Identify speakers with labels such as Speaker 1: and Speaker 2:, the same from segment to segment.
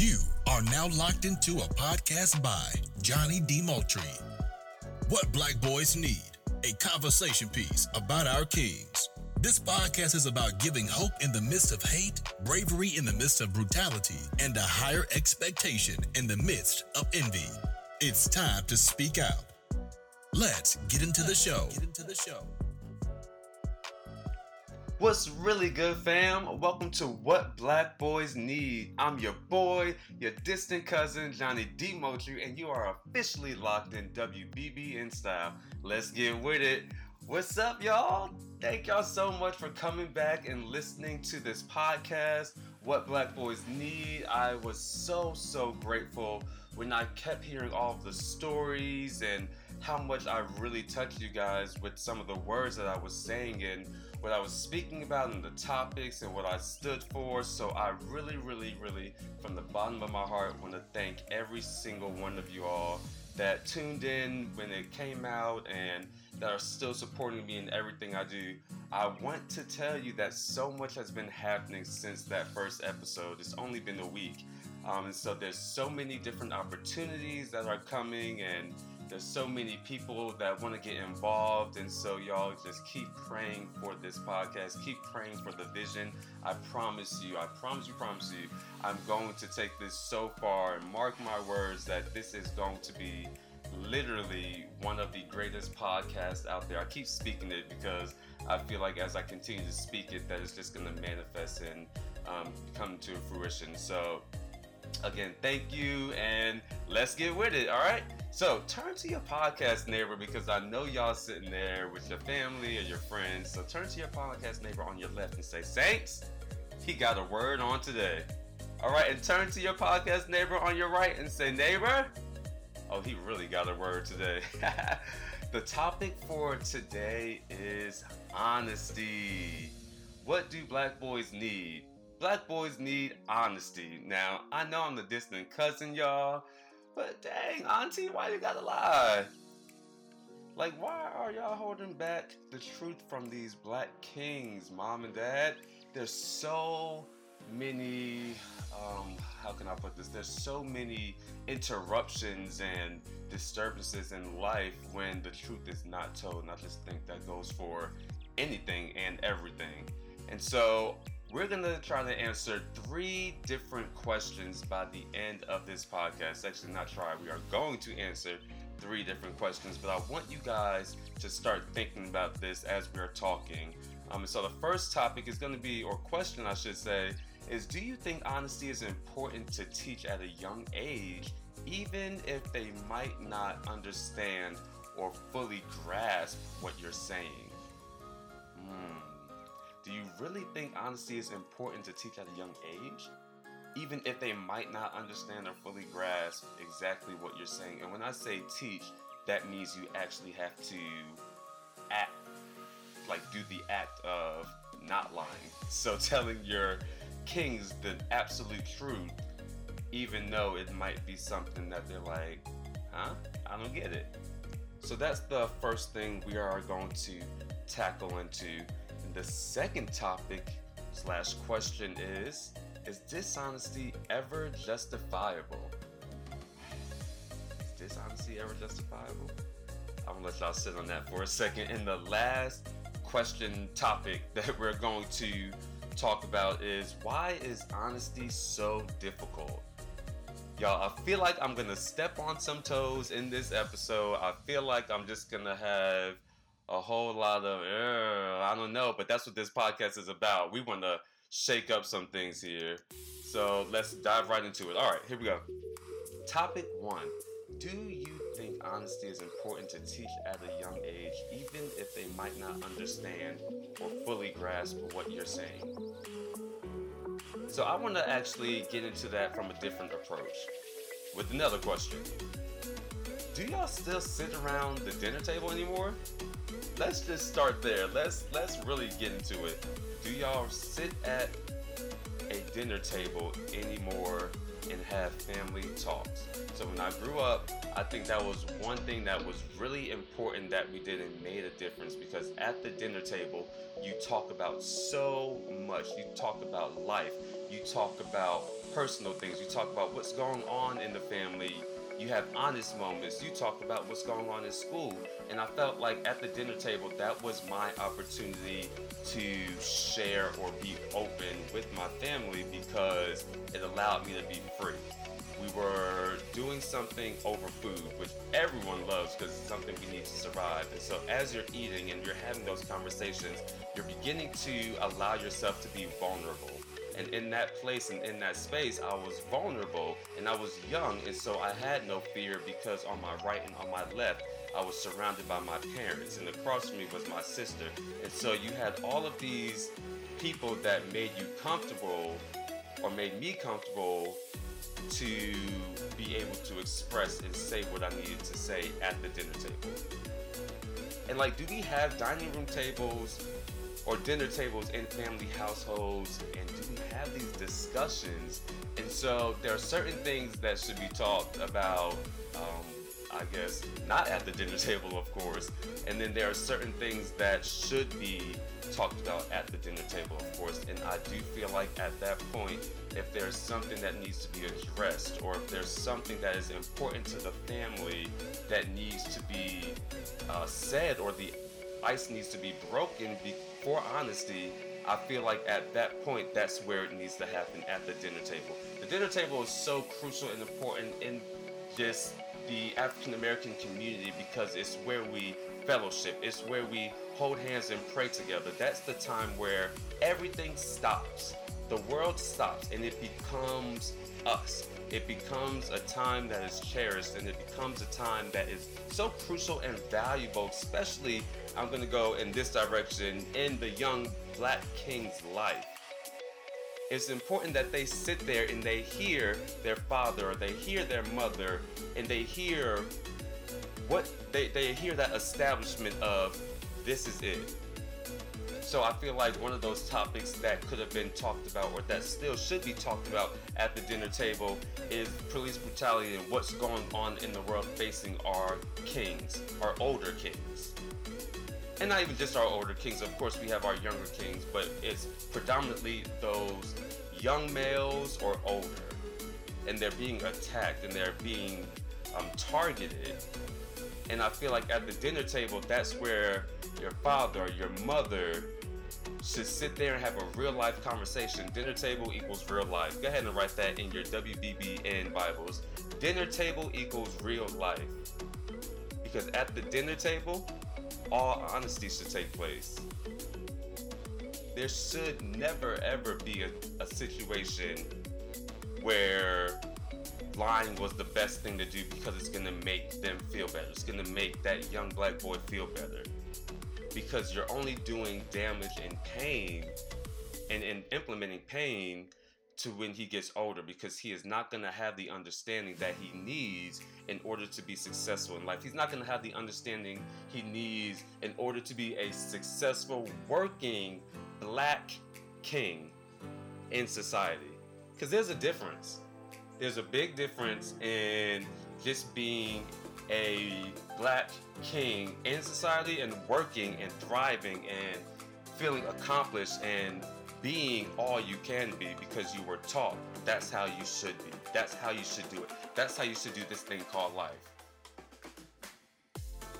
Speaker 1: You are now locked into a podcast by Johnnie D. Moultrie. What Black Boys Need, a conversation piece about our kings. This podcast is about giving hope in the midst of hate, bravery in the midst of brutality, and a higher expectation in the midst of envy. It's time to speak out. Let's get into the show. Get into the show.
Speaker 2: What's really good, fam? Welcome to What Black Boys Need. I'm your boy, your distant cousin, Johnnie D. Moultrie, and you are officially locked in WBBN style. Let's get with it. What's up, y'all? Thank y'all so much for coming back and listening to this podcast, What Black Boys Need. I was so, so grateful when I kept hearing all of the stories and how much I really touched you guys with some of the words that I was saying and what I was speaking about and the topics and what I stood for. So I really, really, really, from the bottom of my heart, want to thank every single one of you all that tuned in when it came out and that are still supporting me in everything I do. I want to tell you that so much has been happening since that first episode. It's only been a week. Um, and so there's so many different opportunities that are coming and there's so many people that want to get involved and so y'all just keep praying for this podcast. Keep praying for the vision. I promise you i promise you promise you i'm going to take this so far and mark my words that this is going to be literally one of the greatest podcasts out there. I keep speaking it because i feel like as i continue to speak it that it's just going to manifest and um, come to fruition. So again thank you and let's get with it all right so turn to your podcast neighbor because I know y'all sitting there with your family or your friends. So turn to your podcast neighbor on your left and say, Saints, he got a word on today. All right, and turn to your podcast neighbor on your right and say, Neighbor, oh, he really got a word today. the topic for today is honesty. What do black boys need? Black boys need honesty. Now, I know I'm the distant cousin, y'all. But dang, Auntie, why you gotta lie? Like, why are y'all holding back the truth from these black kings, mom and dad? There's so many, um, how can I put this? There's so many interruptions and disturbances in life when the truth is not told. And I just think that goes for anything and everything. And so we're going to try to answer three different questions by the end of this podcast. Actually, not try, we are going to answer three different questions, but I want you guys to start thinking about this as we're talking. Um, so, the first topic is going to be, or question I should say, is do you think honesty is important to teach at a young age, even if they might not understand or fully grasp what you're saying? Do you really think honesty is important to teach at a young age? Even if they might not understand or fully grasp exactly what you're saying. And when I say teach, that means you actually have to act, like do the act of not lying. So telling your kings the absolute truth, even though it might be something that they're like, huh? I don't get it. So that's the first thing we are going to tackle into the second topic slash question is Is dishonesty ever justifiable? Is dishonesty ever justifiable? I'm gonna let y'all sit on that for a second. And the last question topic that we're going to talk about is why is honesty so difficult? Y'all, I feel like I'm gonna step on some toes in this episode. I feel like I'm just gonna have a whole lot of I don't know, but that's what this podcast is about. We want to shake up some things here. So let's dive right into it. All right, here we go. Topic one. Do you think honesty is important to teach at a young age, even if they might not understand or fully grasp what you're saying? So I want to actually get into that from a different approach with another question. Do y'all still sit around the dinner table anymore? let's just start there. Let's let's really get into it. Do y'all sit at a dinner table anymore and have family talks? So when I grew up, I think that was one thing that was really important that we did and made a difference because at the dinner table, you talk about so much. You talk about life. You talk about personal things. You talk about what's going on in the family. You have honest moments. You talk about what's going on in school. And I felt like at the dinner table, that was my opportunity to share or be open with my family because it allowed me to be free we were doing something over food, which everyone loves because it's something we need to survive. And so, as you're eating and you're having those conversations, you're beginning to allow yourself to be vulnerable. And in that place and in that space, I was vulnerable and I was young, and so I had no fear because on my right and on my left, I was surrounded by my parents, and across from me was my sister. And so, you had all of these people that made you comfortable or made me comfortable to be able to express and say what I needed to say at the dinner table. And like, do we have dining room tables or dinner tables in family households? And do we have these discussions? And so there are certain things that should be talked about. Um, I guess not at the dinner table, of course. And then there are certain things that should be talked about at the dinner table, of course. And I do feel like at that point, if there's something that needs to be addressed, or if there's something that is important to the family that needs to be uh, said, or the ice needs to be broken for honesty, I feel like at that point, that's where it needs to happen at the dinner table. The dinner table is so crucial and important in this the African American community because it's where we fellowship, it's where we hold hands and pray together. That's the time where everything stops. The world stops and it becomes us. It becomes a time that is cherished and it becomes a time that is so crucial and valuable, especially I'm going to go in this direction in the young black king's life. It's important that they sit there and they hear their father or they hear their mother and they hear what they, they hear that establishment of this is it. So I feel like one of those topics that could have been talked about or that still should be talked about at the dinner table is police brutality and what's going on in the world facing our kings, our older kings. And not even just our older kings, of course, we have our younger kings, but it's predominantly those young males or older. And they're being attacked and they're being um, targeted. And I feel like at the dinner table, that's where your father, your mother should sit there and have a real life conversation. Dinner table equals real life. Go ahead and write that in your WBBN Bibles. Dinner table equals real life. Because at the dinner table, all honesty should take place. There should never ever be a, a situation where lying was the best thing to do because it's gonna make them feel better. It's gonna make that young black boy feel better because you're only doing damage and pain and, and implementing pain to when he gets older because he is not going to have the understanding that he needs in order to be successful in life. He's not going to have the understanding he needs in order to be a successful working black king in society. Because there's a difference. There's a big difference in just being a black king in society and working and thriving and feeling accomplished and being all you can be because you were taught that's how you should be. That's how you should do it. That's how you should do this thing called life.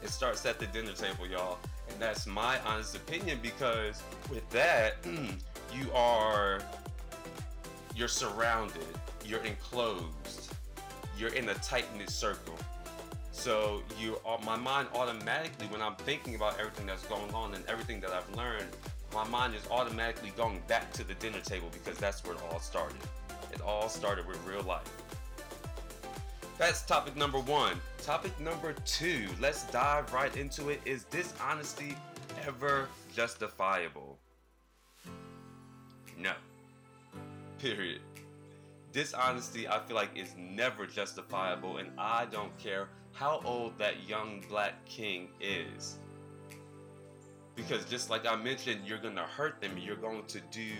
Speaker 2: It starts at the dinner table, y'all. And that's my honest opinion because with that, you are you're surrounded, you're enclosed, you're in a tight-knit circle so you, uh, my mind automatically, when I'm thinking about everything that's going on and everything that I've learned, my mind is automatically going back to the dinner table because that's where it all started. It all started with real life. That's topic number one. Topic number two, let's dive right into it. Is dishonesty ever justifiable? No. Period. Dishonesty, I feel like, is never justifiable, and I don't care how old that young black king is. Because just like I mentioned, you're to hurt them, you're going to do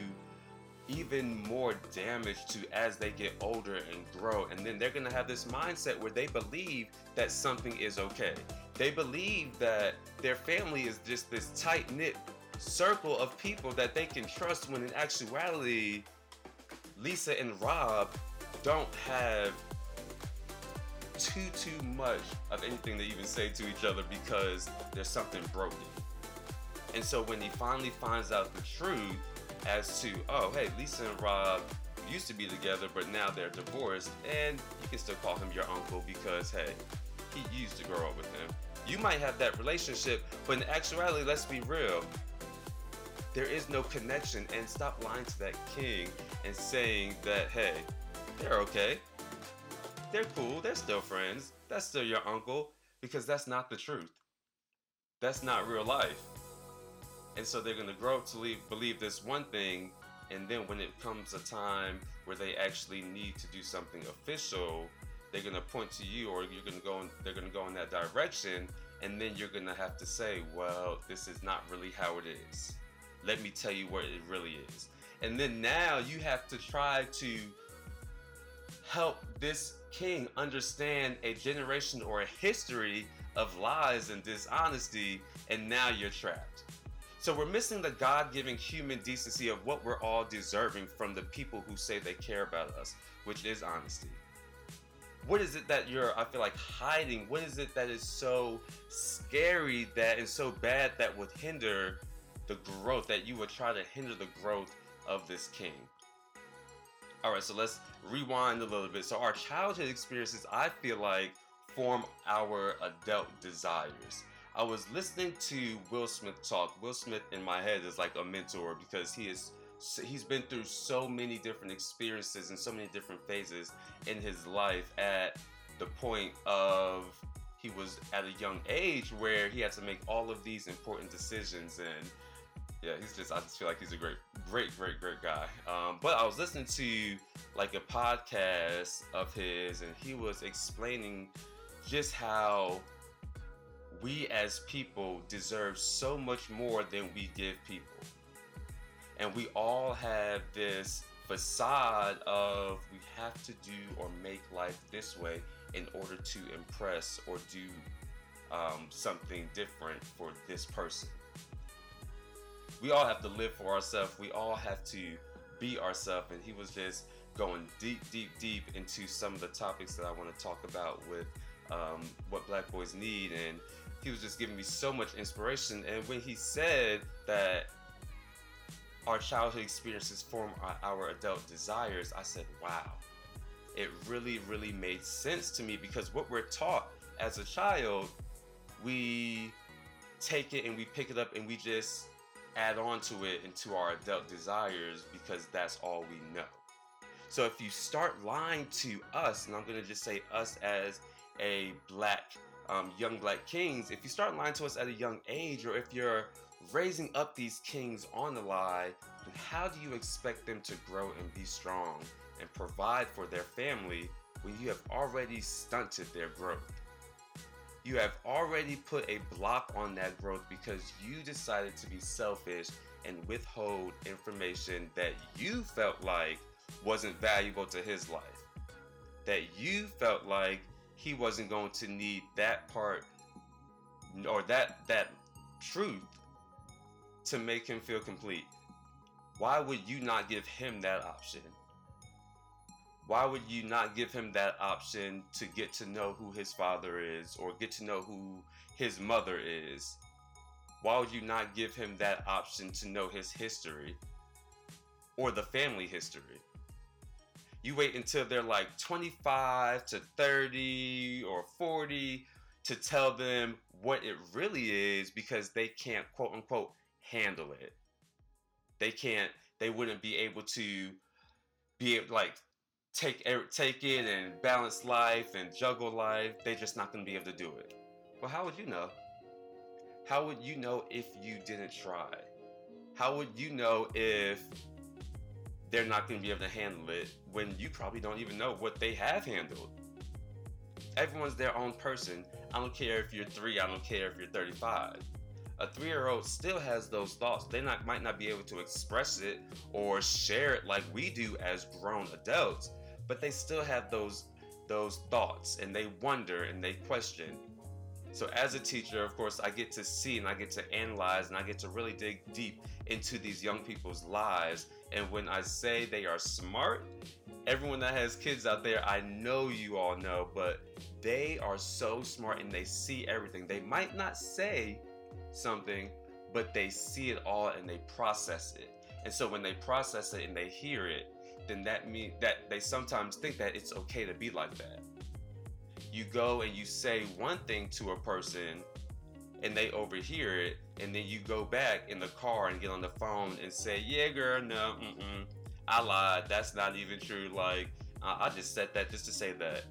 Speaker 2: even more damage to as they get older and grow. And then they're to have this mindset where they believe that something is okay. They believe that their family is just this tight knit circle of people that they can trust when in actuality, Lisa and Rob don't have too too much of anything they even say to each other because there's something broken. And so when he finally finds out the truth as to, oh hey, Lisa and Rob used to be together, but now they're divorced, and you can still call him your uncle because hey, he used to grow up with him. You might have that relationship, but in actuality, let's be real. There is no connection, and stop lying to that king and saying that, hey, they're okay. They're cool. They're still friends. That's still your uncle, because that's not the truth. That's not real life. And so they're going to grow up to leave, believe this one thing, and then when it comes a time where they actually need to do something official, they're gonna point to you or you're gonna go in, they're gonna go in that direction and then you're gonna have to say well this is not really how it is let me tell you what it really is. And then now you have to try to help this king understand a generation or a history of lies and dishonesty and now you're trapped. So we're missing the god-given human decency of what we're all deserving from the people who say they care about us which is honesty. What is it that you're i feel like hiding? What is it that is so scary that is so bad that would hinder the growth that you would try to hinder the growth of this king. All right so let's rewind a little bit. So our childhood experiences i feel like form our adult desires. I was listening to will smith talk. Will smith in my head is like a mentor because he is he's been through so many different experiences and so many different phases in his life at the point of he was at a young age where he had to make all of these important decisions and yeah he's just i just feel like he's a great great great great guy um, but i was listening to like a podcast of his and he was explaining just how we as people deserve so much more than we give people and we all have this facade of we have to do or make life this way in order to impress or do um, something different for this person. We all have to live for ourselves. We all have to be ourselves. And he was just going deep, deep, deep into some of the topics that I want to talk about with um, what black boys need. And he was just giving me so much inspiration. And when he said that our childhood experiences form our, our adult desires, I said, wow, it really, really made sense to me because what we're taught as a child, we take it and we pick it up and we just add on to it into our adult desires because that's all we know. So if you start lying to us, and I'm gonna just say us as a black, um, young black kings, if you start lying to us at a young age, or if you're raising up these kings on the lie, then how do you expect them to grow and be strong and provide for their family when you have already stunted their growth? You have already put a block on that growth because you decided to be selfish and withhold information that you felt like wasn't valuable to his life. That you felt like he wasn't going to need that part or that that truth to make him feel complete. Why would you not give him that option? Why would you not give him that option to get to know who his father is or get to know who his mother is? Why would you not give him that option to know his history or the family history? You wait until they're like 25 to 30 or 40 to tell them what it really is because they can't quote unquote handle it. They can't. They wouldn't be able to be like take take it and balance life and juggle life. They're just not going to be able to do it. Well, how would you know? How would you know if you didn't try? How would you know if they're not going to be able to handle it when you probably don't even know what they have handled? Everyone's their own person. I don't care if you're three. I don't care if you're 35 a three-year-old still has those thoughts. They not might not be able to express it or share it like we do as grown adults, but they still have those those thoughts and they wonder and they question. So, as a teacher, of course, I get to see and I get to analyze and I get to really dig deep into these young people's lives. And when I say they are smart, everyone that has kids out there, I know you all know, but they are so smart and they see everything. They might not say something, but they see it all and they process it. And so when they process it and they hear it, then that means that they sometimes think that it's okay to be like that. You go and you say one thing to a person and they overhear it and then you go back in the car and get on the phone and say yeah girl no mm-mm, i lied that's not even true like i just said that just to say that.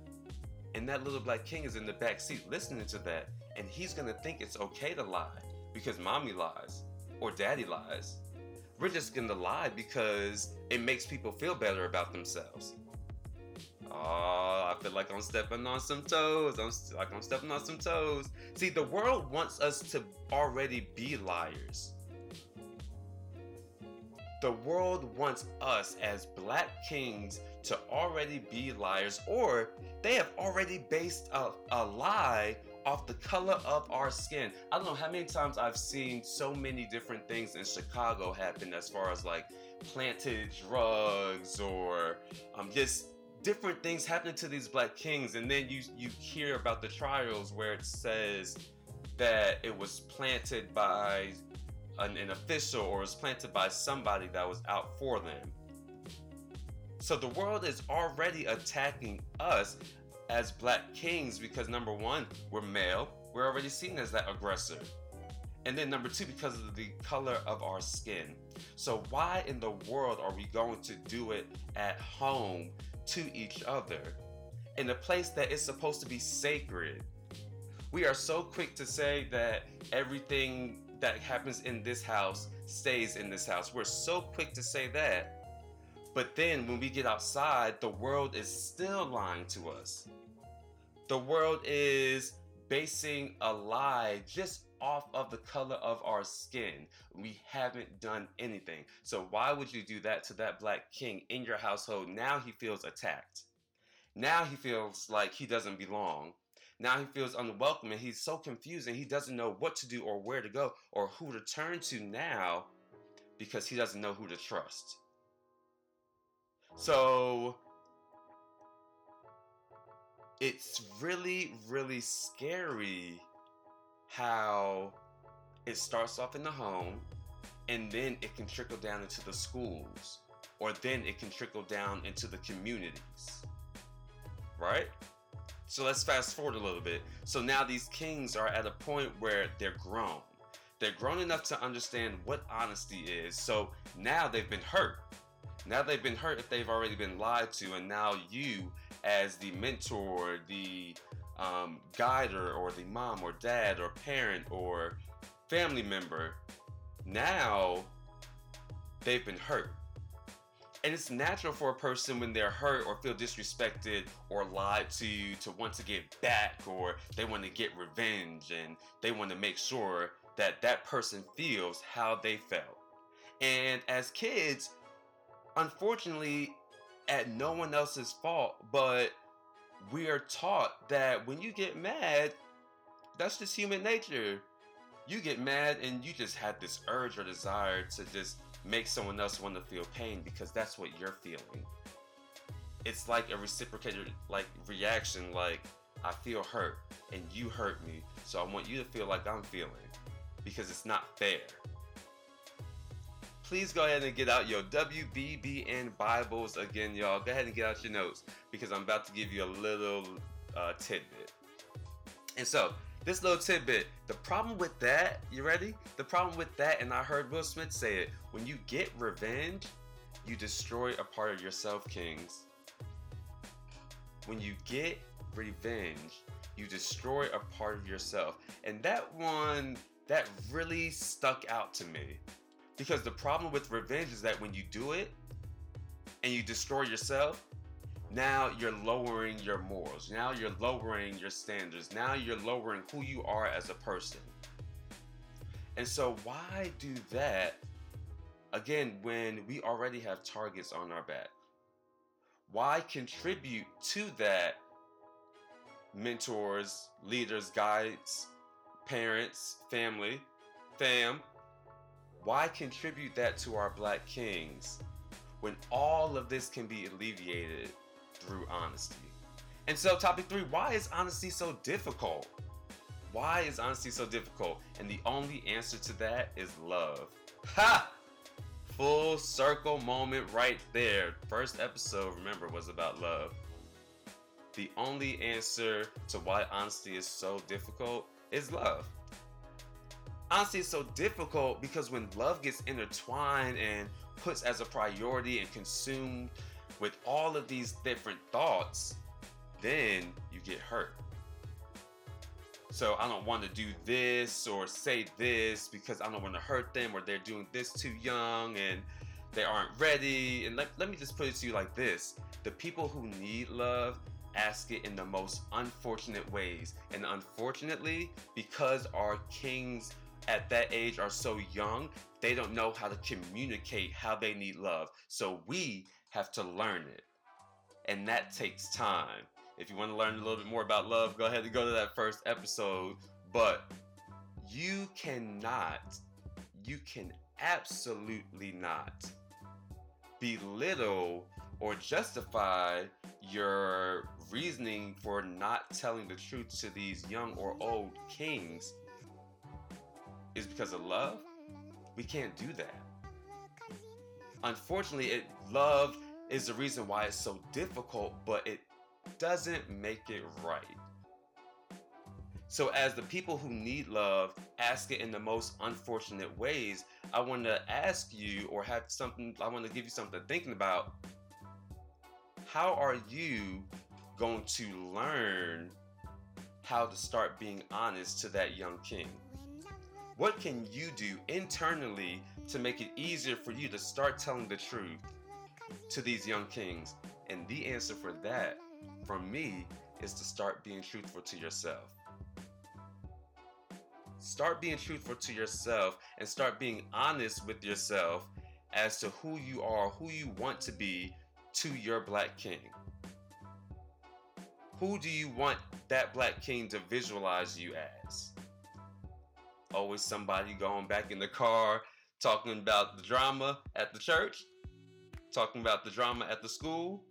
Speaker 2: And that little black king is in the back seat listening to that and he's gonna think it's okay to lie because mommy lies or daddy lies we're just gonna lie because it makes people feel better about themselves Oh, I feel like I'm stepping on some toes. I'm like I'm stepping on some toes. See, the world wants us to already be liars. The world wants us as black kings to already be liars, or they have already based a, a lie off the color of our skin. I don't know how many times I've seen so many different things in Chicago happen as far as like planted drugs or um, just different things happening to these black kings and then you you hear about the trials where it says that it was planted by an, an official or was planted by somebody that was out for them so the world is already attacking us as black kings because number one we're male we're already seen as that aggressor and then number two because of the color of our skin so why in the world are we going to do it at home to each other in a place that is supposed to be sacred. We are so quick to say that everything that happens in this house stays in this house. We're so quick to say that. But then when we get outside, the world is still lying to us. The world is basing a lie just off of the color of our skin. We haven't done anything. So why would you do that to that black king in your household? Now he feels attacked. Now he feels like he doesn't belong. Now he feels unwelcome and he's so confused and he doesn't know what to do or where to go or who to turn to now because he doesn't know who to trust. So it's really, really scary how it starts off in the home and then it can trickle down into the schools or then it can trickle down into the communities. Right? So let's fast forward a little bit. So now these kings are at a point where they're grown. They're grown enough to understand what honesty is. So now they've been hurt. Now they've been hurt if they've already been lied to, and now you, as the mentor, the um, guider or the mom or dad or parent or family member, now they've been hurt. And it's natural for a person when they're hurt or feel disrespected or lied to to want to get back or they want to get revenge and they want to make sure that that person feels how they felt. And as kids, unfortunately, at no one else's fault, but we are taught that when you get mad, that's just human nature. You get mad and you just have this urge or desire to just make someone else want to feel pain because that's what you're feeling. It's like a reciprocated like reaction like I feel hurt and you hurt me, so I want you to feel like I'm feeling because it's not fair please go ahead and get out your WBBN Bibles again, y'all. Go ahead and get out your notes because I'm about to give you a little uh, tidbit. And so, this little tidbit, the problem with that, you ready? The problem with that, and I heard Will Smith say it when you get revenge, you destroy a part of yourself, Kings. When you get revenge, you destroy a part of yourself. And that one, that really stuck out to me because the problem with revenge is that when you do it and you destroy yourself, now you're lowering your morals. Now you're lowering your standards. Now you're lowering who you are as a person. And so, why do that again when we already have targets on our back? Why contribute to that mentors, leaders, guides, parents, family, fam. Why contribute that to our black kings when all of this can be alleviated through honesty? And so, topic three why is honesty so difficult? Why is honesty so difficult? And the only answer to that is love. Ha! Full circle moment right there. First episode, remember, was about love. The only answer to why honesty is so difficult is love. Honesty is so difficult because when love gets intertwined and puts as a priority and consumed with all of these different thoughts, then you get hurt. So I don't want to do this or say this because I don't want to hurt them or they're doing this too young and they aren't ready. And let, let me just put it to you like this the people who need love ask it in the most unfortunate ways. And unfortunately, because our kings at that age are so young, they don't know how to communicate how they need love. So we have to learn it. And that takes time. If you want to learn a little bit more about love, go ahead and go to that first episode. But you cannot, you can absolutely not belittle or justify your reasoning for not telling the truth to these young or old kings is because of love. We can't do that. Unfortunately, it love is the reason why it's so difficult, but it doesn't make it right. So, as the people who need love ask it in the most unfortunate ways, I want to ask you or have something, I want to give you something thinking about. How are you going to learn how to start being honest to that young king? What can you do internally to make it easier for you to start telling the truth to these young kings? And the answer for that for me is to start being truthful to yourself. Start being truthful to yourself and start being honest with yourself as to who you are, who you want to be to your black king. Who do you want that black king to visualize you as? Always somebody going back in the car talking about the drama at the church, talking about the drama at the school,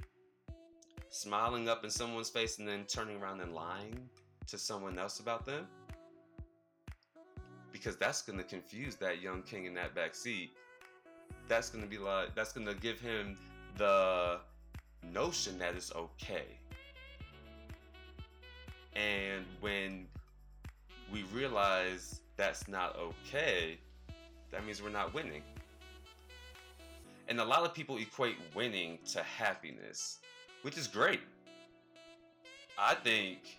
Speaker 2: smiling up in someone's face and then turning around and lying to someone else about them? Because that's going to confuse that young king in that back seat. That's going to be like, that's going to give him the notion that it's okay. And when we realize that's not okay, that means we're not winning. And a lot of people equate winning to happiness which is great. I think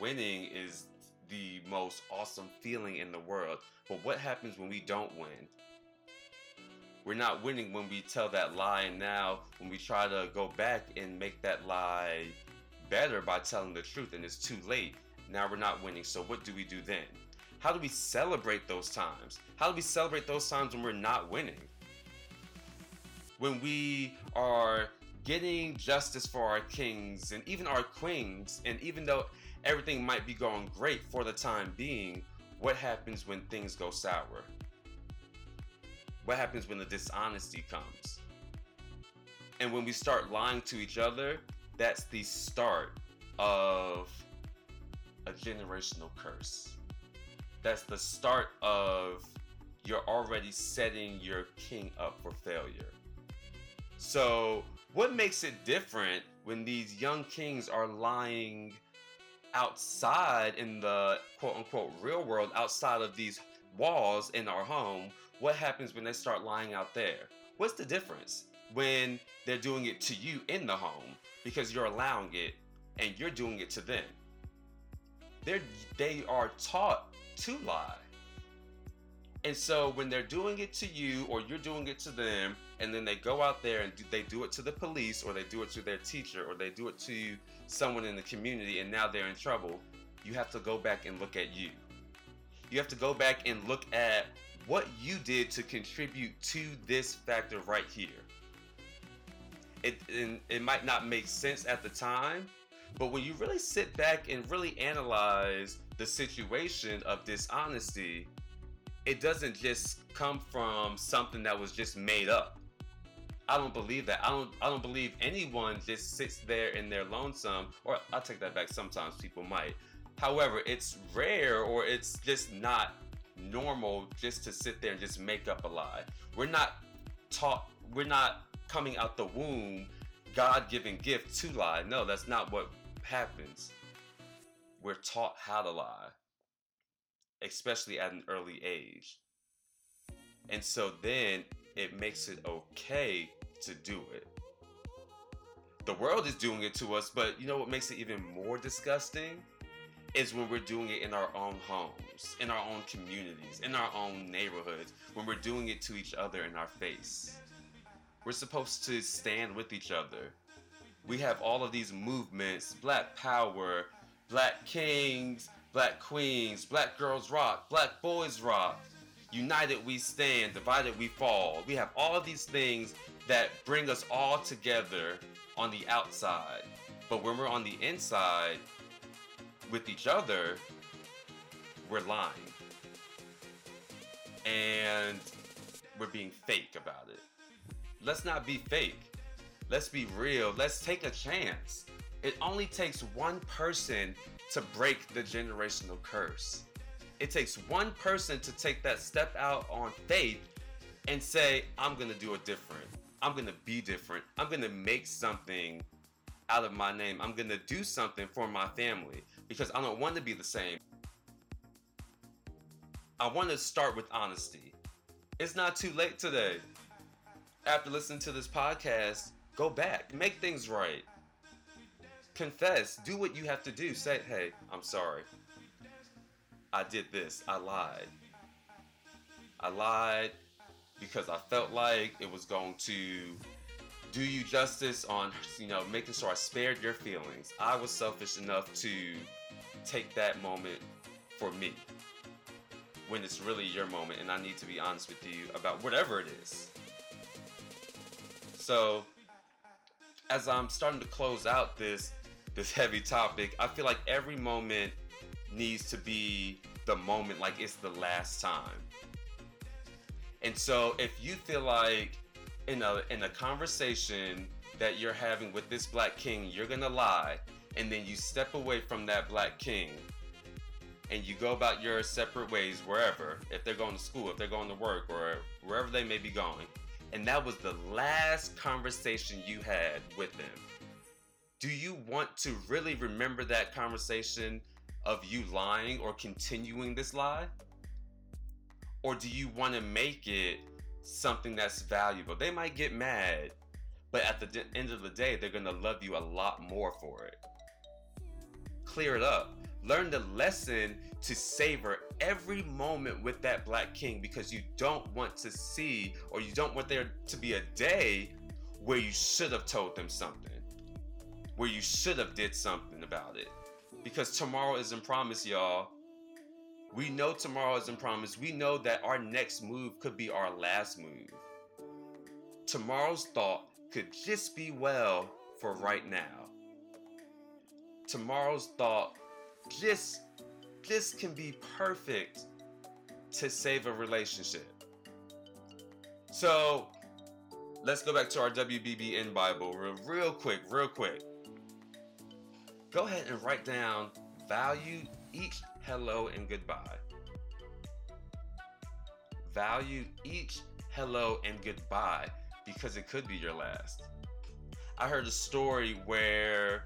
Speaker 2: winning is the most awesome feeling in the world. But what happens when we don't win? We're not winning when we tell that lie, and now when we try to go back and make that lie better by telling the truth, and it's too late. Now we're not winning. So, what do we do then? How do we celebrate those times? How do we celebrate those times when we're not winning? When we are getting justice for our kings and even our queens. And even though everything might be going great for the time being, what happens when things go sour? What happens when the dishonesty comes? And when we start lying to each other, that's the start of a generational curse. That's the start of you're already setting your king up for failure. So what makes it different when these young kings are lying outside in the quote unquote real world, outside of these walls in our home? What happens when they start lying out there? What's the difference when they're doing it to you in the home because you're allowing it and you're doing it to them? They're, they are taught to lie. And so when they're doing it to you or you're doing it to them, and then they go out there and do, they do it to the police or they do it to their teacher or they do it to someone in the community, and now they're in trouble, you have to go back and look at you. You have to go back and look at what you did to contribute to this factor right here. It, it might not make sense at the time, But when you really sit back and really analyze the situation of dishonesty, it doesn't just come from something that was just made up. I don't believe that. I don't I don't believe anyone just sits there in their lonesome or I'll take that back sometimes people might. However, it's rare or it's just not normal just to sit there and just make up a lie. We're not taught we're not coming out the womb God-given gift to lie. No, that's not what happens. We're taught how to lie, especially at an early age. And so then it makes it okay to do it. The world is doing it to us, but you know what makes it even more disgusting? Is when we're doing it in our own homes, in our own communities, in our own neighborhoods, when we're doing it to each other in our face. We're supposed to stand with each other. We have all of these movements Black Power, Black Kings, Black Queens, Black Girls Rock, Black Boys Rock. United we stand, divided we fall. We have all these things that bring us all together on the outside. But when we're on the inside with each other, we're lying. And we're being fake about it. Let's not be fake. Let's be real. Let's take a chance. It only takes one person to break the generational curse. It takes one person to take that step out on faith and say, I'm to do it different. I'm to be different. I'm to make something out of my name. I'm to do something for my family because I don't want to be the same. I want to start with honesty. It's not too late today. After listening to this podcast, go back, make things right. Confess, do what you have to do. Say, hey, I'm sorry. I did this. I lied. I lied because I felt like it was going to do you justice on, you know, making sure I spared your feelings. I was selfish enough to take that moment for me when it's really your moment and I need to be honest with you about whatever it is. So, as I'm starting to close out this this heavy topic, I feel like every moment needs to be the moment like it's the last time. And so if you feel like in a in a conversation that you're having with this black king, you're gonna lie, and then you step away from that black king and you go about your separate ways wherever, if they're going to school, if they're going to work, or wherever they may be going, and that was the last conversation you had with them. Do you want to really remember that conversation of you lying or continuing this lie? Or do you want to make it something that's valuable? They might get mad, but at the end of the day, they're going to love you a lot more for it. Clear it up. Learn the lesson to savor every moment with that black king because you don't want to see or you don't want there to be a day where you should have told them something where you should have did something about it because tomorrow isn't promised y'all we know tomorrow isn't promised. We know that our next move could be our last move. Tomorrow's thought could just be well for right now. Tomorrow's thought just just can be perfect to save a relationship. So, let's go back to our WBBN Bible real, real quick, real quick. Go ahead and write down value each hello, and goodbye. Value each hello and goodbye because it could be your last. I heard a story where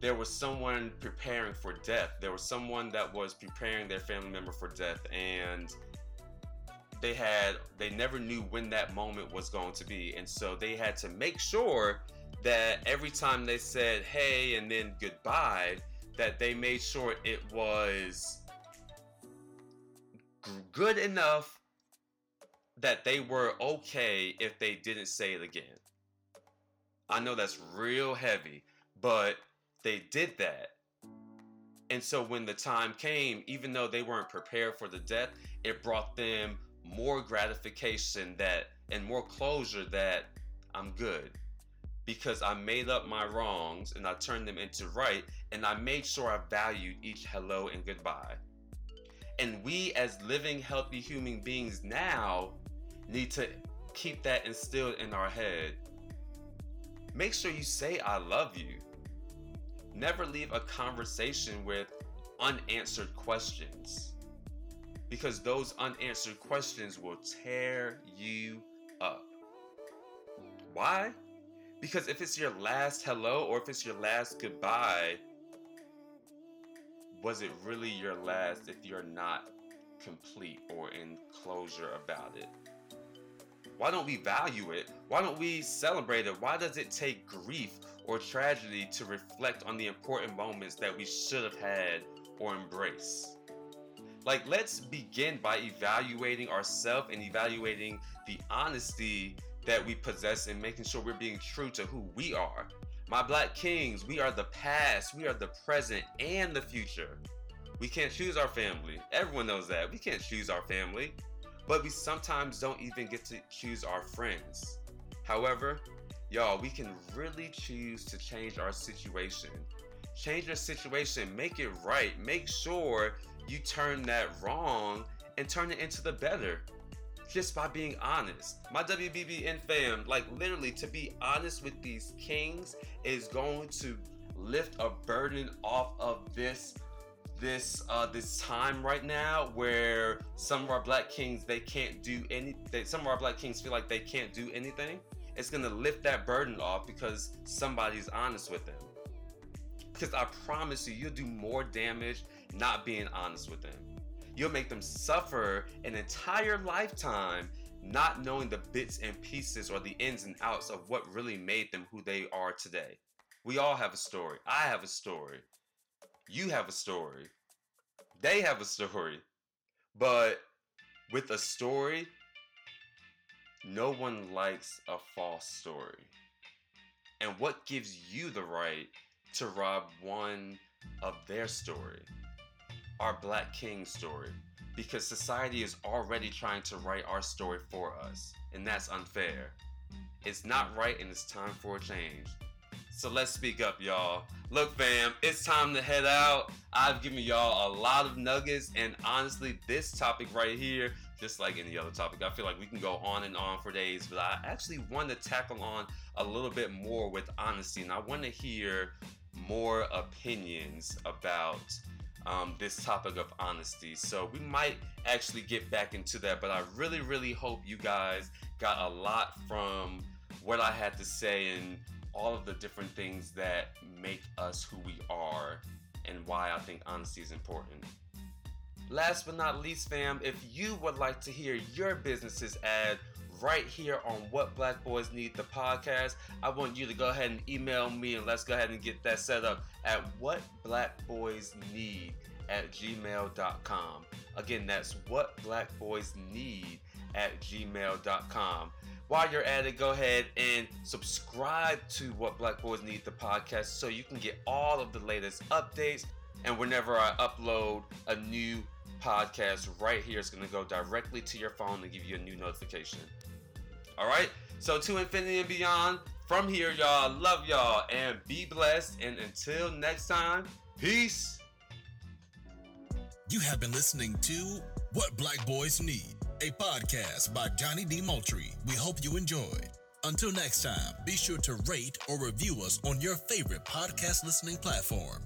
Speaker 2: there was someone preparing for death. There was someone that was preparing their family member for death and they had they never knew when that moment was going to be and so they had to make sure that every time they said hey and then goodbye that they made sure it was good enough that they were okay if they didn't say it again. I know that's real heavy, but they did that. And so when the time came, even though they weren't prepared for the death, it brought them more gratification that and more closure that I'm good because I made up my wrongs and I turned them into right, and I made sure I valued each hello and goodbye. And we, as living, healthy human beings now, need to keep that instilled in our head. Make sure you say, I love you. Never leave a conversation with unanswered questions because those unanswered questions will tear you up. Why? Because if it's your last hello or if it's your last goodbye, was it really your last if you're not complete or in closure about it? Why don't we value it? Why don't we celebrate it? Why does it take grief or tragedy to reflect on the important moments that we should have had or embrace? Like, let's begin by evaluating ourselves and evaluating the honesty that we possess and making sure we're being true to who we are. My black kings, we are the past, we are the present, and the future. We can't choose our family. Everyone knows that. We can't choose our family. But we sometimes don't even get to choose our friends. However, y'all, we can really choose to change our situation. Change your situation, make it right. Make sure you turn that wrong and turn it into the better just by being honest. My WBBN fam, like literally, to be honest with these kings is going to lift a burden off of this this uh this time right now where some of our black kings they can't do any they, some of our black kings feel like they can't do anything it's gonna lift that burden off because somebody's honest with them because i promise you you'll do more damage not being honest with them You'll make them suffer an entire lifetime not knowing the bits and pieces or the ins and outs of what really made them who they are today. We all have a story. I have a story. You have a story. They have a story. But with a story, no one likes a false story. And what gives you the right to rob one of their story? Our Black King story because society is already trying to write our story for us, and that's unfair. It's not right, and it's time for a change. So let's speak up, y'all. Look, fam, it's time to head out. I've given y'all a lot of nuggets, and honestly, this topic right here, just like any other topic, I feel like we can go on and on for days, but I actually want to tackle on a little bit more with honesty, and I want to hear more opinions about um, this topic of honesty. So we might actually get back into that, but I really, really hope you guys got a lot from what I had to say and all of the different things that make us who we are and why I think honesty is important. Last but not least, fam, if you would like to hear your business's ad right here on What Black Boys Need the podcast. I want you to go ahead and email me and let's go ahead and get that set up at What Black Boys Need at gmail.com. Again, that's What Black Boys Need at gmail.com. While you're at it, go ahead and subscribe to What Black Boys Need the podcast so you can get all of the latest updates. And whenever I upload a new podcast right here, it's going to go directly to your phone and give you a new notification. All right. So to infinity and beyond. From here, y'all. Love y'all and be blessed. And until next time, peace.
Speaker 1: You have been listening to What Black Boys Need, a podcast by Johnnie D. Moultrie. We hope you enjoyed. Until next time, be sure to rate or review us on your favorite podcast listening platform.